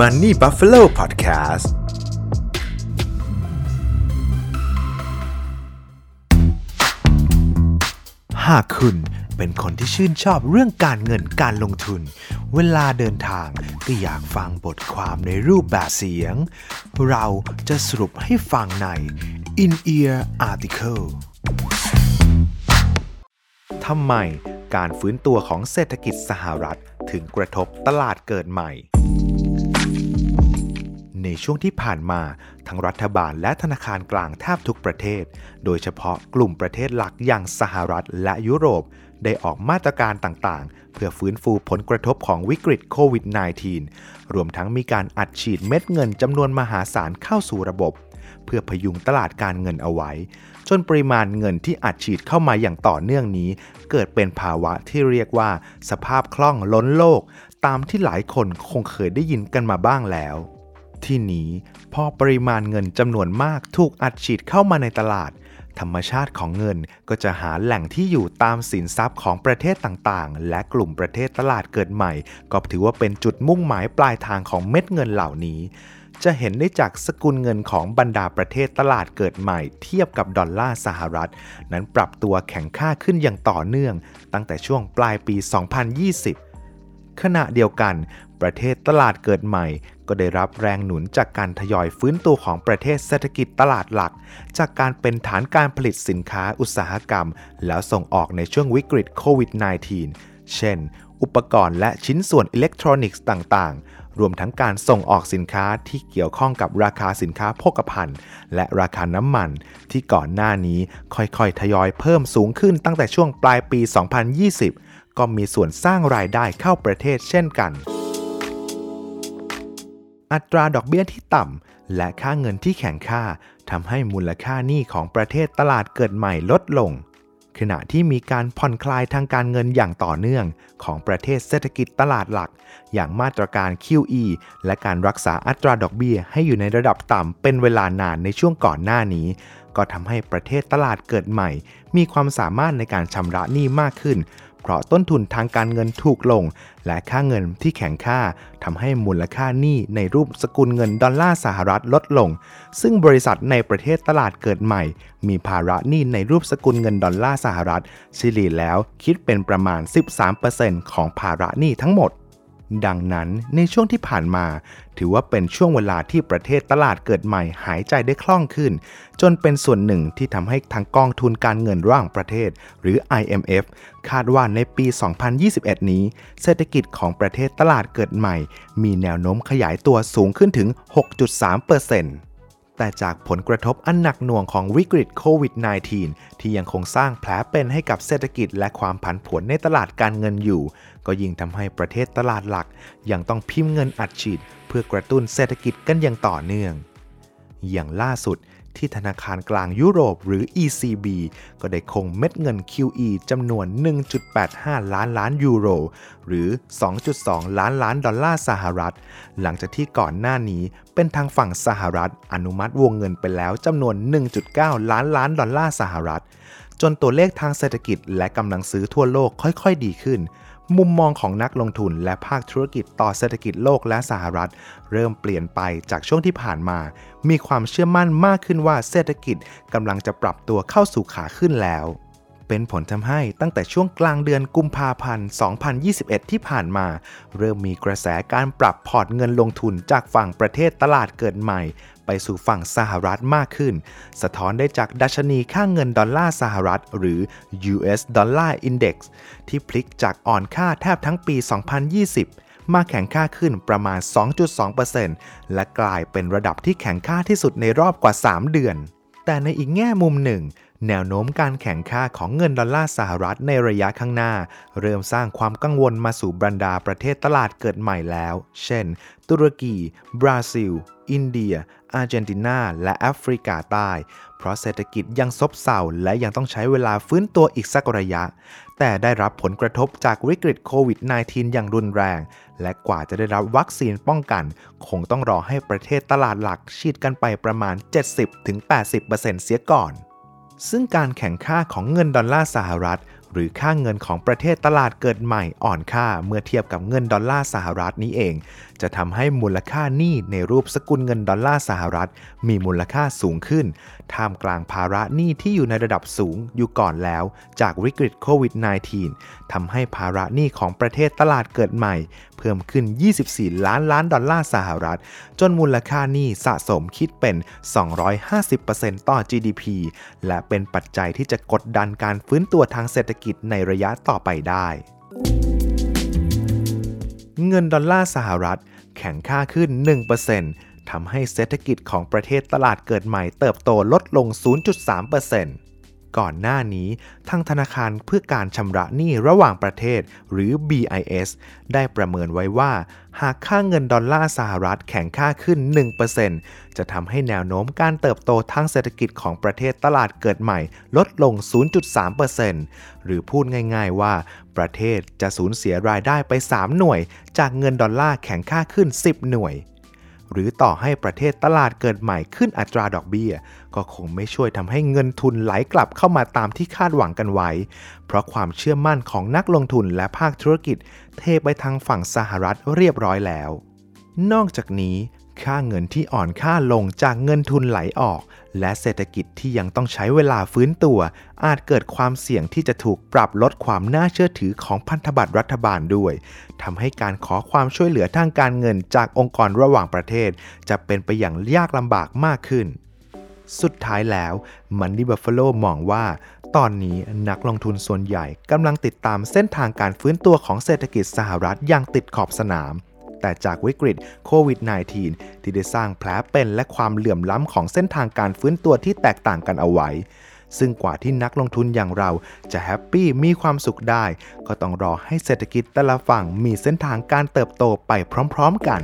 Money Buffalo Podcast หากคุณเป็นคนที่ชื่นชอบเรื่องการเงินการลงทุน เวลาเดินทางก็อยากฟังบทความในรูปแบบเสียง เราจะสรุปให้ฟังใน In Ear Article ทำไมการฟื้นตัวของเศรษฐกิจสหรัฐถึงกระทบตลาดเกิดใหม่ ในช่วงที่ผ่านมาทั้งรัฐบาลและธนาคารกลางแทบทุกประเทศ โดยเฉพาะกลุ่มประเทศหลักอย่างสหรัฐและยุโรป ได้ออกมาตรการต่างๆ เพื่อฟื้นฟูผลกระทบของวิกฤตโควิด -19 รวมทั้งมีการอัดฉีดเม็ดเงินจำนวนมหาศาลเข้าสู่ระบบ เพื่อพยุงตลาดการเงินเอาไว้ จนปริมาณเงินที่อัดฉีดเข้ามาอย่างต่อเนื่องนี้ เกิดเป็นภาวะที่เรียกว่า สภาพคล่องล้นโลก ตามที่หลายคนคงเคยได้ยินกันมาบ้างแล้ว ที่นี้พอปริมาณเงินจำนวนมากถูกอัดฉีดเข้ามาในตลาด ธรรมชาติของเงินก็จะหาแหล่งที่อยู่ตามสินทรัพย์ของประเทศต่างๆ และกลุ่มประเทศตลาดเกิดใหม่ ก็ถือว่าเป็นจุดมุ่งหมายปลายทางของเม็ดเงินเหล่านี้ จะเห็นได้จากสกุลเงินของบรรดาประเทศตลาดเกิดใหม่ เทียบกับดอลลาร์สหรัฐ นั้นปรับตัวแข็งค่าขึ้นอย่างต่อเนื่อง ตั้งแต่ช่วงปลายปี 2020ขณะเดียวกัน ประเทศตลาดเกิดใหม่ ก็ได้รับแรงหนุนจากการทยอยฟื้นตัวของประเทศเศรษฐกิจตลาดหลัก จากการเป็นฐานการผลิตสินค้าอุตสาหกรรม แล้วส่งออกในช่วงวิกฤตโควิด -19 เช่น อุปกรณ์และชิ้นส่วนอิเล็กทรอนิกส์ต่างๆรวมทั้งการส่งออกสินค้าที่เกี่ยวข้องกับราคาสินค้าโภคภัณฑ์ และราคาน้ำมัน ที่ก่อนหน้านี้ค่อยๆ ทยอยเพิ่มสูงขึ้นตั้งแต่ช่วงปลายปี 2020 ก็มีส่วนสร้างรายได้เข้าประเทศเช่นกัน อัตราดอกเบี้ยที่ต่ำ และค่าเงินที่แข็งค่าทำให้มูลค่าหนี้ของประเทศตลาดเกิดใหม่ลดลง ขณะที่มีการผ่อนคลายทางการเงินอย่างต่อเนื่องของประเทศเศรษฐกิจตลาดหลัก อย่างมาตรการ QE และการรักษาอัตราดอกเบี้ยให้อยู่ในระดับต่ำเป็นเวลานานในช่วงก่อนหน้านี้ ก็ทำให้ประเทศตลาดเกิดใหม่ มีความสามารถในการชำระหนี้มากขึ้น เพราะต้นทุนทางการเงินถูกลง และค่าเงินที่แข็งค่าทำให้มูลค่าหนี้ในรูปสกุลเงินดอลลาร์สหรัฐลดลง ซึ่งบริษัทในประเทศตลาดเกิดใหม่ มีภาระหนี้ในรูปสกุลเงินดอลลาร์สหรัฐชิลีแล้วคิดเป็นประมาณ 13%ของภาระหนี้ทั้งหมด ดังนั้นในช่วงที่ผ่านมา ถือว่าเป็นช่วงเวลาที่ประเทศตลาดเกิดใหม่หายใจได้คล่องขึ้น จนเป็นส่วนหนึ่งที่ทำให้ทางกองทุนการเงินระหว่างประเทศ หรือ IMF คาดว่าในปี 2021 นี้ เศรษฐกิจของประเทศตลาดเกิดใหม่ มีแนวโน้มขยายตัวสูงขึ้นถึง 6.3% แต่จากผลกระทบอันหนักหน่วงของวิกฤตโควิด -19 ที่ยังคงสร้างแผลเป็นให้กับเศรษฐกิจและความผันผวนในตลาดการเงินอยู่ ก็ยิ่งทำให้ประเทศตลาดหลัก ยังต้องพิมพ์เงินอัดฉีด เพื่อกระตุ้นเศรษฐกิจกันอย่างต่อเนื่อง อย่างล่าสุดที่ธนาคารกลางยุโรปหรือ ECB ก็ได้คงเม็ดเงิน QE จำนวน 1.85 ล้านล้านยูโร หรือ 2.2 ล้านล้านดอลลาร์สหรัฐ หลังจากที่ก่อนหน้านี้เป็นทางฝั่งสหรัฐ อนุมัติวงเงินไปแล้วจำนวน 1.9 ล้านล้านดอลลาร์สหรัฐ จนตัวเลขทางเศรษฐกิจและกำลังซื้อทั่วโลกค่อยๆดีขึ้น มุมมองของนักลงทุนและภาคธุรกิจต่อเศรษฐกิจโลกและสหรัฐ เริ่มเปลี่ยนไปจากช่วงที่ผ่านมา มีความเชื่อมั่นมากขึ้นว่าเศรษฐกิจกำลังจะปรับตัวเข้าสู่ขาขึ้นแล้ว เป็นผลทำให้ตั้งแต่ช่วงกลางเดือนกุมภาพันธ์ 2021 ที่ผ่านมา เริ่มมีกระแสการปรับพอร์ตเงินลงทุนจากฝั่งประเทศตลาดเกิดใหม่ ไปสู่ฝั่งสหรัฐมากขึ้น สะท้อนได้จากดัชนีค่าเงินดอลลาร์สหรัฐ หรือ US Dollar Index ที่พลิกจากอ่อนค่าแทบทั้งปี 2020มาแข็งค่าขึ้นประมาณ 2.2%และกลายเป็นระดับที่แข็งค่าที่สุดในรอบกว่า 3 เดือน แต่ในอีกแง่มุมหนึ่ง แนวโน้มการแข็งค่าของเงินดอลลาร์สหรัฐในระยะข้างหน้า เริ่มสร้างความกังวลมาสู่บรรดาประเทศตลาดเกิดใหม่แล้ว เช่น ตุรกี บราซิล อินเดีย อาร์เจนตินา และแอฟริกาใต้ เพราะเศรษฐกิจยังซบเซาและยังต้องใช้เวลาฟื้นตัวอีกสักระยะ แต่ได้รับผลกระทบจากวิกฤตโควิด -19 อย่างรุนแรง และกว่าจะได้รับวัคซีนป้องกัน คงต้องรอให้ประเทศตลาดหลักฉีดกันไปประมาณ 70-80%เสียก่อน ซึ่งการแข็งค่าของเงินดอลลาร์สหรัฐหรือค่าเงินของประเทศตลาดเกิดใหม่อ่อนค่าเมื่อเทียบกับเงินดอลลาร์สหรัฐนี้เอง จะทำให้มูลค่าหนี้ในรูปสกุลเงินดอลลาร์สหรัฐ มีมูลค่าสูงขึ้น ท่ามกลางภาระหนี้ที่อยู่ในระดับสูงอยู่ก่อนแล้ว จากวิกฤตโควิด -19 ทำให้ภาระหนี้ของประเทศตลาดเกิดใหม่ เพิ่มขึ้น 24 ล้านล้านดอลลาร์สหรัฐ จนมูลค่าหนี้สะสมคิดเป็น 250%ต่อ GDP และเป็นปัจจัยที่จะกดดันการฟื้นตัวทางเศรษฐกิจในระยะต่อไปได้เงินดอลลาร์สหรัฐ แข็งค่าขึ้น 1% ทำให้เศรษฐกิจของประเทศตลาดเกิดใหม่เติบโตลดลง 0.3%ก่อนหน้านี้ทางธนาคารเพื่อการชำระหนี้ระหว่างประเทศหรือ BIS ได้ประเมินไว้ว่า หากค่าเงินดอลลาร์สหรัฐแข็งค่าขึ้น 1%จะทำให้แนวโน้มการเติบโตทางเศรษฐกิจของประเทศตลาดเกิดใหม่ ลดลง 0.3%หรือพูดง่าย ๆ ว่า ประเทศจะสูญเสียรายได้ไป 3 หน่วย จากเงินดอลลาร์แข็งค่าขึ้น 10 หน่วย หรือต่อให้ประเทศตลาดเกิดใหม่ขึ้นอัตราดอกเบี้ย ก็คงไม่ช่วยทำให้เงินทุนไหลกลับเข้ามาตามที่คาดหวังกันไว้ เพราะความเชื่อมั่นของนักลงทุนและภาคธุรกิจ เทไปทางฝั่งสหรัฐเรียบร้อยแล้ว นอกจากนี้ ค่าเงินที่อ่อนค่าลงจากเงินทุนไหลออก และเศรษฐกิจที่ยังต้องใช้เวลาฟื้นตัว อาจเกิดความเสี่ยงที่จะถูกปรับลดความน่าเชื่อถือของพันธบัตรรัฐบาลด้วยทำให้การขอความช่วยเหลือทางการเงินจากองค์กรระหว่างประเทศ จะเป็นไปอย่างยากลำบากมากขึ้น สุดท้ายแล้ว Money Buffalo มองว่าตอนนี้นักลงทุนส่วนใหญ่กำลังติดตามเส้นทางการฟื้นตัวของเศรษฐกิจสหรัฐอย่างติดขอบสนาม แต่จากวิกฤตโควิด -19 ที่ได้สร้างแผลเป็นและความเหลื่อมล้ำของเส้นทางการฟื้นตัวที่แตกต่างกันเอาไว้ ซึ่งกว่าที่นักลงทุนอย่างเราจะแฮปปี้มีความสุขได้ ก็ต้องรอให้เศรษฐกิจแต่ละฝั่งมีเส้นทางการเติบโตไปพร้อม ๆ กัน